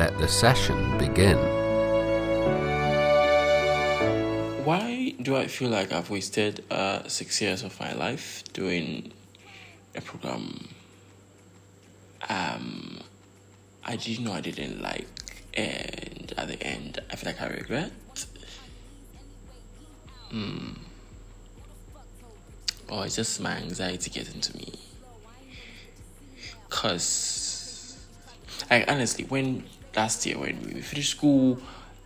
let the session begin. Why do I feel like I've wasted uh, six years of my life doing a program um, I didn't know I didn't like, and at the end, I feel like I regret. Hmm. Or it's just my anxiety getting to me. Cause, like honestly, when last year when we finished school,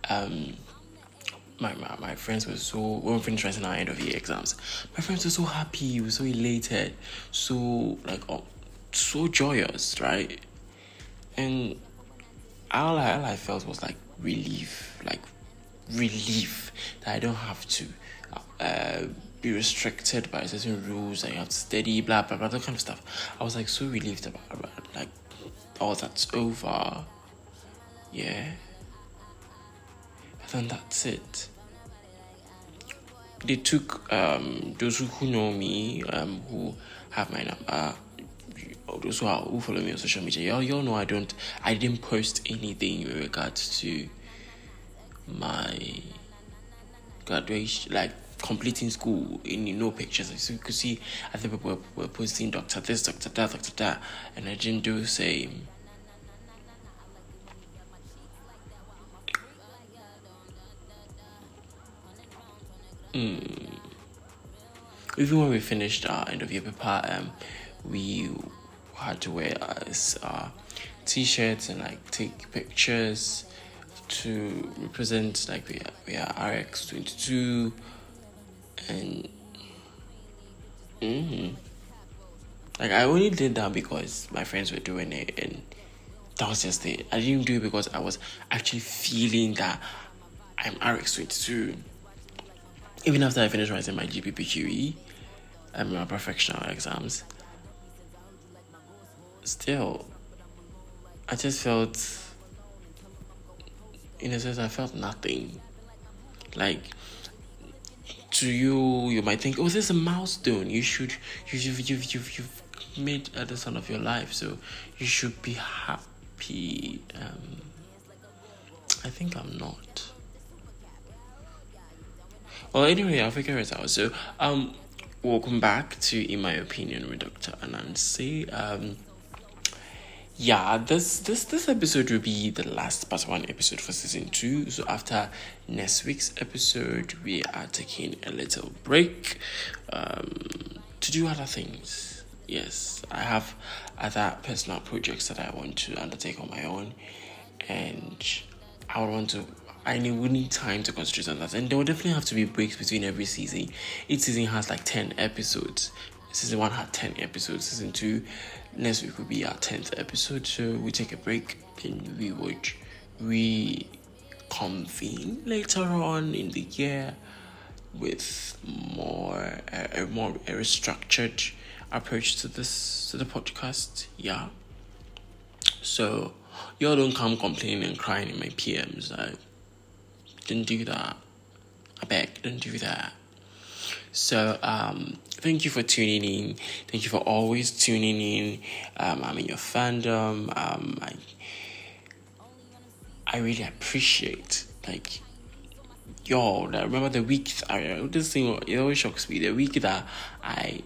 um, my, my, my friends were so when we finished writing our end of year exams, my friends were so happy, were so elated, so like oh, so joyous, right? And all I, all I felt was like relief, like relief that I don't have to uh, be restricted by certain rules. I have to study, blah blah blah, that kind of stuff. I was like so relieved about, about like all that's over. Yeah. And then that's it. They took um, those who know me, um, who have my number, those who, are, who follow me on social media, y'all, y'all know I don't, I didn't post anything in regards to my graduation, like completing school in you know pictures. So you could see, I think people were, were posting doctor this, doctor that, doctor that, and I didn't do the same. Mm. Even when we finished our end of year paper, um, we had to wear as uh, t-shirts and like take pictures to represent like we are, we are RX 22 and mm-hmm. like I only did that because my friends were doing it and that was just it. I didn't do it because I was actually feeling that I'm RX 22 even after I finished writing my GPPQE and my professional exams still, I just felt, in a sense, I felt nothing. Like, to you, you might think, oh, this is a milestone. You should, you, you've, you've, you've, you've made at the son of your life, so you should be happy. Um, I think I'm not. Well, anyway, I'll figure it out. So, um, welcome back to, in my opinion, with Dr. Anansi. Um, yeah, this this this episode will be the last part one episode for season two. So after next week's episode, we are taking a little break um, to do other things. Yes, I have other personal projects that I want to undertake on my own, and I would want to. I need, we need time to concentrate on that, and there will definitely have to be breaks between every season. Each season has like ten episodes. Season one had ten episodes. Season two next week will be our 10th episode so we take a break and we would reconvene later on in the year with more a, a more a structured approach to this to the podcast yeah so y'all don't come complaining and crying in my pms didn't do that i beg don't do that so um, thank you for tuning in. Thank you for always tuning in. Um, I'm in your fandom. Um, I, I really appreciate like y'all. I remember the week. I this thing it always shocks me. The week that I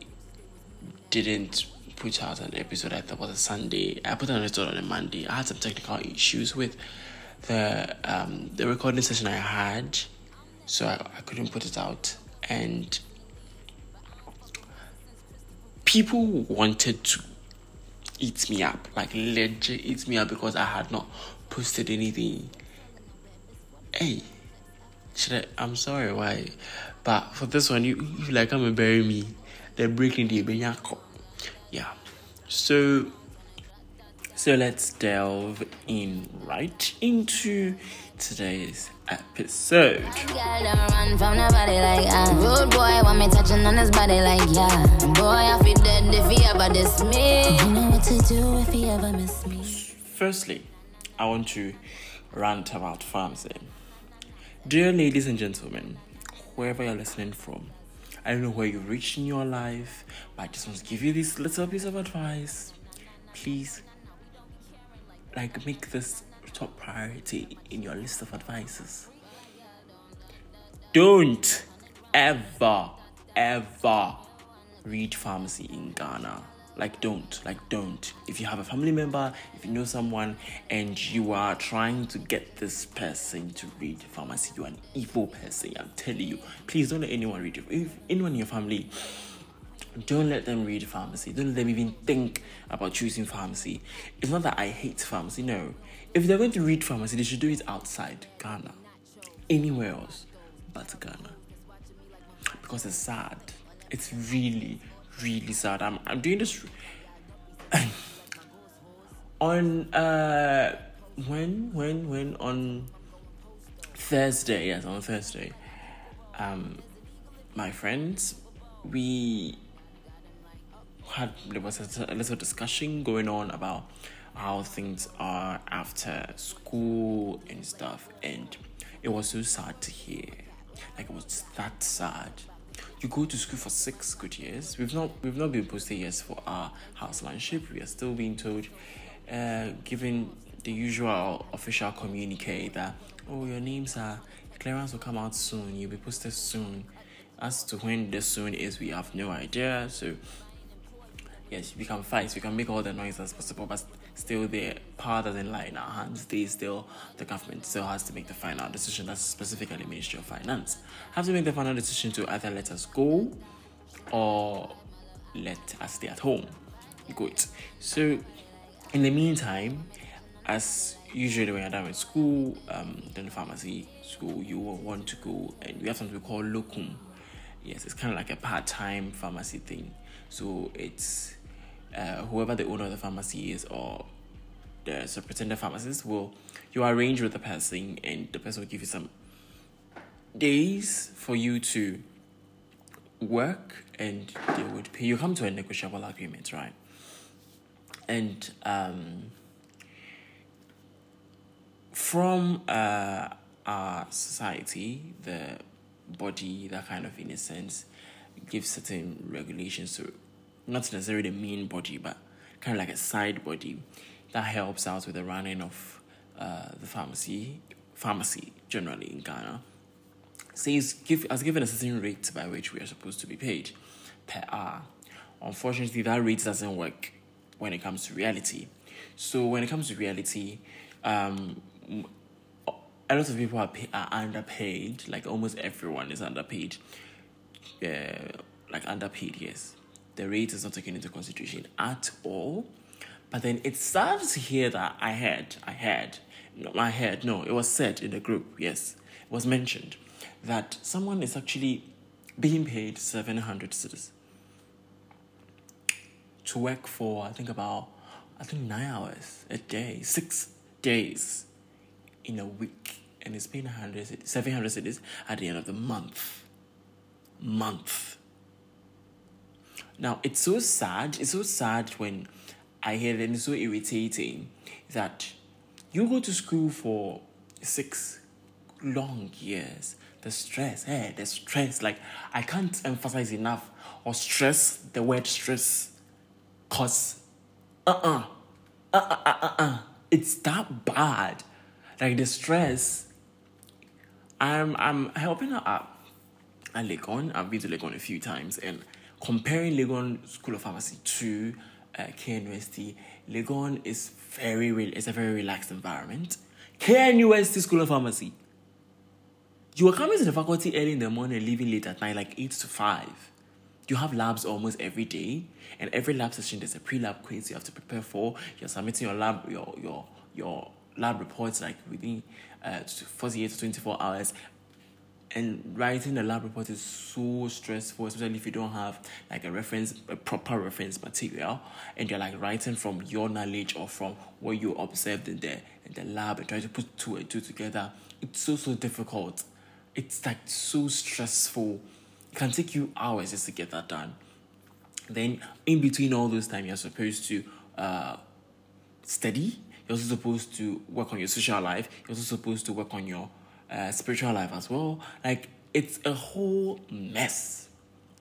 didn't put out an episode, I thought was a Sunday. I put an episode on a Monday. I had some technical issues with the um the recording session I had, so I, I couldn't put it out and people wanted to eat me up, like legit eat me up because I had not posted anything. Hey, should I? I'm sorry, why? But for this one, you, you like come and bury me. They're breaking the benyako. Yeah. So so let's delve in right into today's episode. Run from nobody like Rude boy want me touching on his body like yeah. Boy, I feel dead if he ever diss me. You know what to do if he ever miss me. Firstly, I want to rant about pharmacy. Dear ladies and gentlemen, wherever you're listening from, I don't know where you've reached in your life, but I just want to give you this little piece of advice. Please, like, make this top priority in your list of advices. Don't ever, ever read pharmacy in Ghana. Like, don't, like, don't. If you have a family member, if you know someone, and you are trying to get this person to read pharmacy, you're an evil person. I'm telling you. Please don't let anyone read it. If anyone in your family, don't let them read pharmacy. Don't let them even think about choosing pharmacy. It's not that I hate pharmacy, no. If they're going to read pharmacy, they should do it outside Ghana, anywhere else but Ghana. Because it's sad. It's really, really sad. I'm, I'm doing this on uh when when when on Thursday, yes, on Thursday, um, my friends, we had there was a, a little discussion going on about how things are after school and stuff, and it was so sad to hear. Like it was that sad you go to school for six good years. We've not we've not been posted yes for our house housemanship. We are still being told, uh, given the usual official communique that oh your names are clearance will come out soon. You'll be posted soon. As to when the soon is, we have no idea. So yes, we can fight. We can make all the noise as possible, but still the power doesn't lie in our hands. They still, the government still has to make the final decision. That's specifically Ministry of Finance. Have to make the final decision to either let us go or let us stay at home. Good. So, in the meantime, as usually when you're done with school, um, then the pharmacy school, you will want to go and we have something we call locum. Yes, it's kind of like a part-time pharmacy thing. So it's uh, whoever the owner of the pharmacy is or the superintendent pharmacist will you arrange with the person and the person will give you some days for you to work and they would pay you. Come to a negotiable agreement right? And um, from uh, our society the body that kind of in a sense gives certain regulations to not necessarily the main body, but kind of like a side body that helps out with the running of uh, the pharmacy, pharmacy generally in Ghana. Says give has given a certain rate by which we are supposed to be paid per hour. Unfortunately, that rate doesn't work when it comes to reality. So when it comes to reality, um, a lot of people are, pay, are underpaid. Like almost everyone is underpaid. Uh, like underpaid, yes the rate is not taken into consideration at all. But then it starts here that I had, I had, no, I had, no, it was said in the group, yes, it was mentioned that someone is actually being paid 700 cedis to work for, I think about, I think nine hours a day, six days in a week. And it's paying 100, 700 cedis at the end of the month. Month. Now, it's so sad. It's so sad when I hear and it's so irritating that you go to school for six long years. The stress, hey, the stress. Like, I can't emphasize enough or stress the word stress. Cause, uh uh-uh, uh, uh uh uh uh, it's that bad. Like, the stress. I'm I'm helping her up at Legon. I've been to Legon a few times, and comparing Legon School of Pharmacy to uh, KNUST, Legon is very, real. it's a very relaxed environment. KNUST School of Pharmacy, you are coming to the faculty early in the morning, leaving late at night, like 8 to 5. You have labs almost every day, and every lab session there's a pre-lab quiz you have to prepare for. You're submitting your lab, your your your lab reports like within uh, 48 to 24 hours and writing a lab report is so stressful especially if you don't have like a reference a proper reference material and you're like writing from your knowledge or from what you observed in the in the lab and trying to put two and two together it's so so difficult. It's like so stressful. It can take you hours just to get that done. Then in between all those time you're supposed to uh, study. You're also supposed to work on your social life. You're also supposed to work on your uh, spiritual life as well. Like it's a whole mess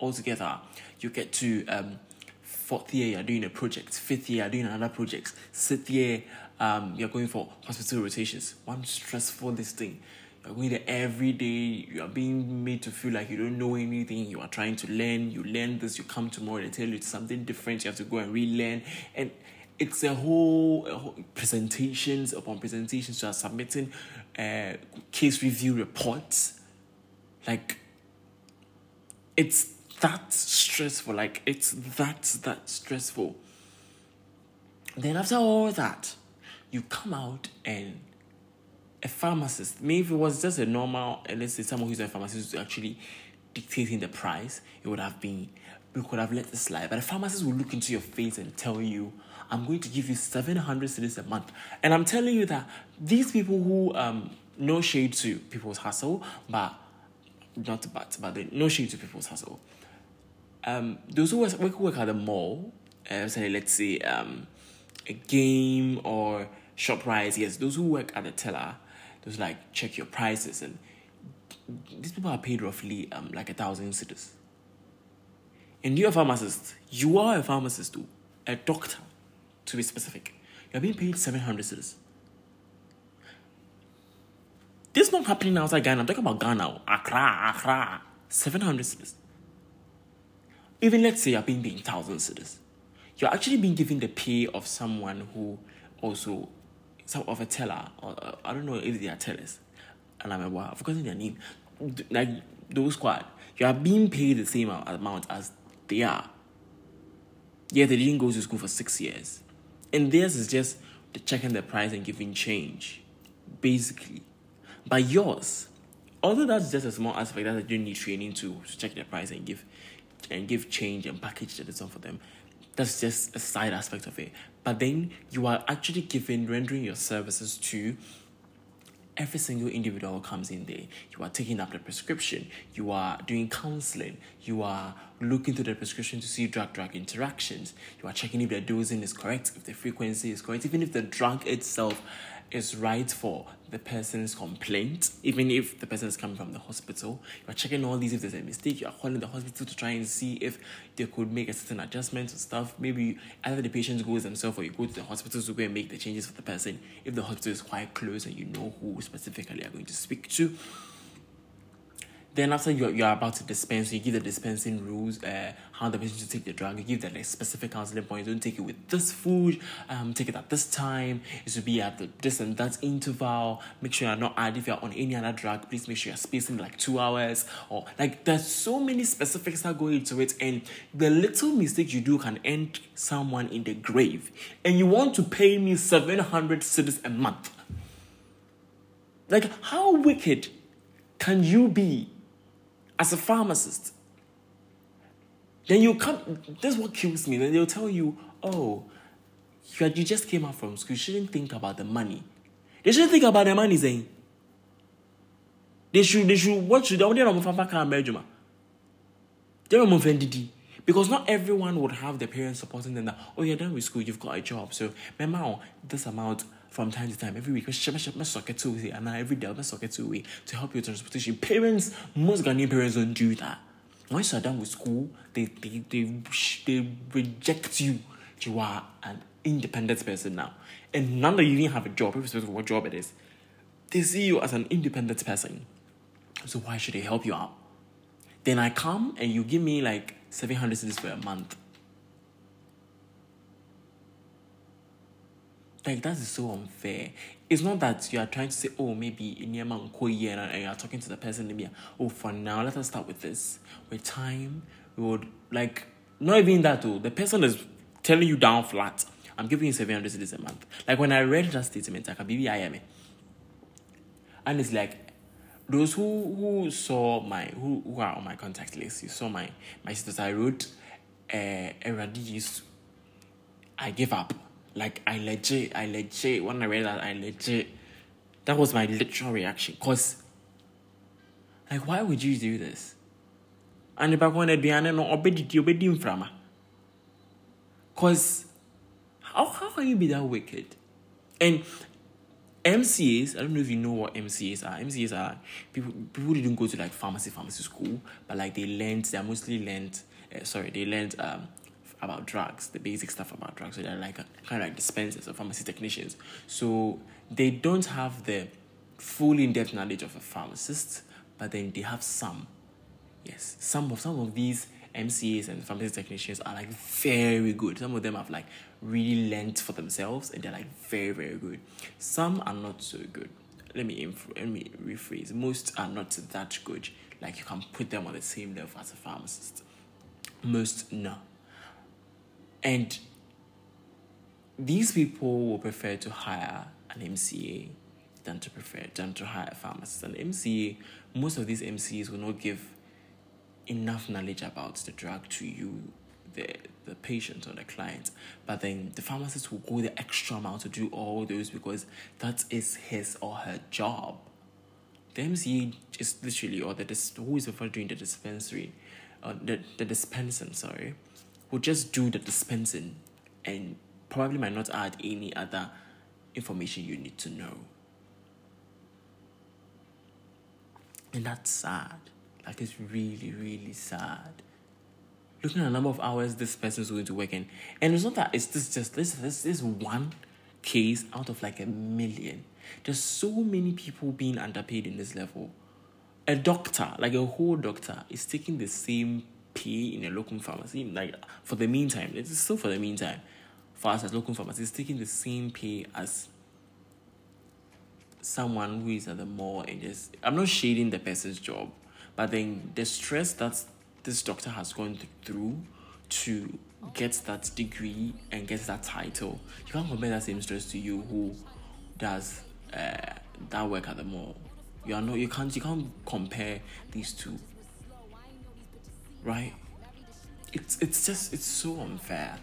altogether. You get to um, fourth year, you're doing a project. Fifth year, you're doing another project. Sixth year, um, you're going for hospital rotations. One stressful this thing. You're going there every day. You are being made to feel like you don't know anything. You are trying to learn. You learn this. You come tomorrow. They tell you it's something different. You have to go and relearn. And it's a whole, a whole presentations upon presentations. You are submitting uh, case review reports. Like it's that stressful. Like it's that that stressful. Then after all that, you come out and a pharmacist, maybe it was just a normal, let's say someone who's a pharmacist who's actually dictating the price, it would have been, we could have let this slide. But a pharmacist will look into your face and tell you, I'm going to give you 700 cedis a month. And I'm telling you that these people who, um, no shade to people's hustle, but not but, but they, no shade to people's hustle. Um, those who work, work at the mall, uh, say, let's say, um, a game or ShopRite, yes, those who work at the teller, those like check your prices and these people are paid roughly um like a thousand cedis. And you're a pharmacist. You are a pharmacist too. A doctor, to be specific. You're being paid 700 cedis. This is not happening outside Ghana. I'm talking about Ghana. Accra, Accra. 700 cedis. Even let's say you're being paid 1,000 cedis. You're actually being given the pay of someone who also some of a teller, or uh, I don't know if they are tellers, and I'm I've forgotten their name. Like those squad, you are being paid the same amount as they are. Yeah, they didn't go to school for six years, and theirs is just checking the price and giving change, basically. But yours, although that's just a small aspect that you need training to, to check the price and give and give change and package the design for them, that's just a side aspect of it. But then you are actually giving, rendering your services to every single individual comes in there. You are taking up the prescription, you are doing counseling, you are looking through the prescription to see drug drug interactions, you are checking if the dosing is correct, if the frequency is correct, even if the drug itself is right for the person's complaint, even if the person is coming from the hospital. You're checking all these if there's a mistake. You're calling the hospital to try and see if they could make a certain adjustment or stuff. Maybe either the patient goes themselves or you go to the hospital to go and make the changes for the person. If the hospital is quite close and you know who specifically you're going to speak to. Then after you're, you're about to dispense, you give the dispensing rules, uh, how the patient should take the drug. You give the like, specific counseling points. Don't take it with this food. Um, take it at this time. It should be at the this and that interval. Make sure you're not adding. If you're on any other drug, please make sure you're spacing like two hours. Or like there's so many specifics that go into it, and the little mistake you do can end someone in the grave. And you want to pay me seven hundred cedis a month. Like how wicked can you be? As a pharmacist. Then you come, this is what kills me. Then they'll tell you, oh, you, you just came out from school. You shouldn't think about the money. They shouldn't think about the money, Zane. They should, they should, what should they want to do? Because not everyone would have their parents supporting them that, oh, you're done with school, you've got a job. So, remember, this amount from time to time, every week, and every day, to help your transportation. Parents, most Ghanaian parents don't do that. Once you're done with school, they, they, they, they reject you. You are an independent person now. And now that you even have a job, irrespective of what job it is, they see you as an independent person. So why should they help you out? Then I come and you give me like 700 cedis for a month. Like that is so unfair. It's not that you are trying to say, oh, maybe in your mouth and you are talking to the person, maybe, oh, for now, let us start with this. With time, we would like not even that though. The person is telling you down flat. I'm giving you 700 cedis a month. Like when I read that statement, I can be a BBIM, and it's like those who who saw my who, who are on my contact list, you saw my my status. I wrote uh. I give up. Like I legit, I legit. When I read that, I legit. That was my literal reaction. Cause, like, why would you do this? And I wanted to be no obedi obedi inframa. Cause, how how can you be that wicked? And MCAs, I don't know if you know what MCAs are. MCAs are people people didn't go to like pharmacy pharmacy school, but like they learned. They're mostly learned. Uh, sorry, they learned um, about drugs, the basic stuff about drugs. So they're like kind of like dispensers or pharmacy technicians. So they don't have the full in-depth knowledge of a pharmacist, but then they have some. Yes, some of some of these MCAs and pharmacy technicians are like very good. Some of them have like really learned for themselves and they're like very very good. Some are not so good. Let me inf- let me rephrase. Most are not that good. Like you can put them on the same level as a pharmacist. Most no. And these people will prefer to hire an MCA than to prefer than to hire a pharmacist. An MCA, most of these MCAs will not give enough knowledge about the drug to you, the the patient or the client. But then the pharmacist will go the extra mile to do all those because that is his or her job. The MCA is literally or the who is referred doing the dispensary, uh, the the dispensing sorry, will just do the dispensing and probably might not add any other information you need to know. And that's sad. Like it's really, really sad. Looking at the number of hours this person is going to work in. And it's not that it's this just this this is one case out of like a million. There's so many people being underpaid in this level. A doctor, like a whole doctor, is taking the same pay in a local pharmacy. Like for the meantime, it's still for the meantime. For us as local pharmacy, it's taking the same pay as someone who is at the mall and just I'm not shading the person's job but then the stress that this doctor has gone through to get that degree and get that title, you can't compare that same stress to you who does uh, that work at the mall. You are not. You can't. You can't compare these two. Right? It's it's just it's so unfair,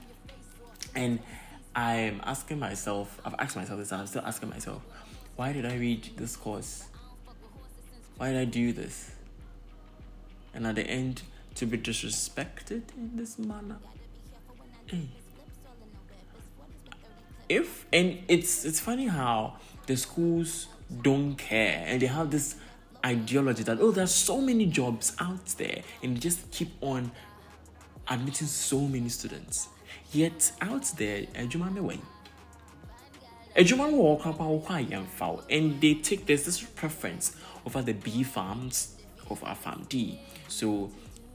and I'm asking myself. I've asked myself this, and I'm still asking myself, why did I read this course? Why did I do this? and at the end to be disrespected in this manner. Hey. If and it's it's funny how the schools don't care and they have this ideology that oh there's so many jobs out there and just keep on admitting so many students. Yet out there, adwuma me way. Adwuma hɔ and they take this this preference over the B Pharms of our PharmD so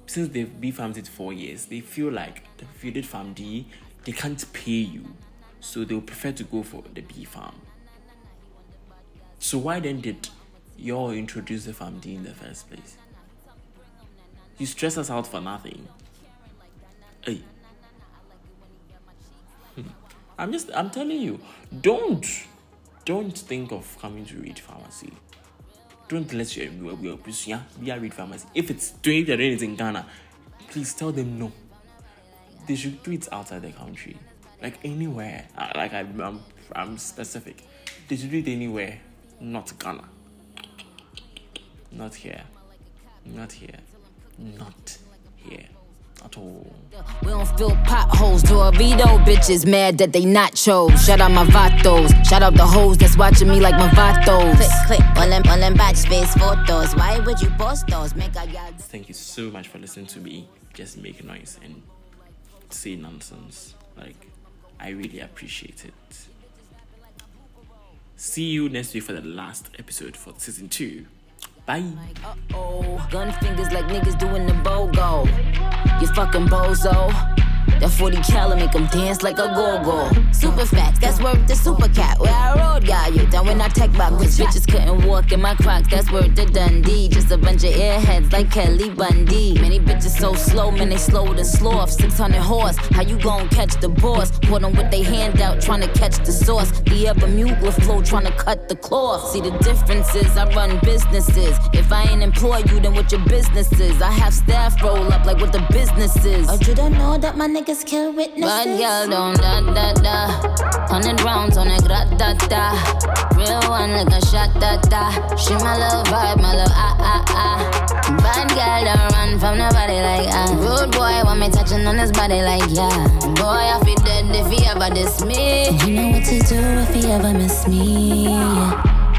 since they've been farmed it four years, they feel like if you did PharmD, they can't pay you. So they'll prefer to go for the B Pharm. So why then did y'all introduce the farm in the first place? You stress us out for nothing. Hey. Hmm. I'm just I'm telling you, don't don't think of coming to read pharmacy don't let your yeah, be a read pharmacy. If it's doing if doing it in Ghana, please tell them no. They should do it outside the country, like anywhere. Uh, like I, I'm, I'm specific. They should do it anywhere, not Ghana. Not here. Not here. Not here at all. We don't fill potholes. Dorito bitches mad that they not chose. Shout out my vatos. Shout out the hoes that's watching me like my vatos. Click, click, all them, all them backspace photos. Why would you post those? Make a Thank you so much for listening to me. Just make noise and say nonsense. Like, I really appreciate it. See you next week for the last episode for season two. Bye. Gun fingers like niggas doing the BOGO. You fucking bozo. That 40 cal make them dance like a go-go. Super fat, that's worth the super cat. Where I rode, got you. Down when I tech back, which bitches couldn't walk in my crocs. That's worth the Dundee. Just a bunch of airheads like Kelly Bundy. Many bitches so slow, man, they slower than sloth. 600 horse, how you gon' catch the boss? Put them with they hand out, trying to catch the sauce. The ever with flow, trying to cut the cloth. See the differences, I run businesses. If I ain't employ you, then what your business is? I have staff roll up like what the business is. Or you don't know that my nigga niggas kill witnesses. Bad girl don't da da da. Hundred rounds on a grat da da. Real one like a shot da da. She my love vibe, my love ah ah ah. Bad girl don't run from nobody like ah. Rude boy want me touching on his body like yeah. Boy I feel dead if he ever diss me. You know what to do if he ever miss me. Yeah.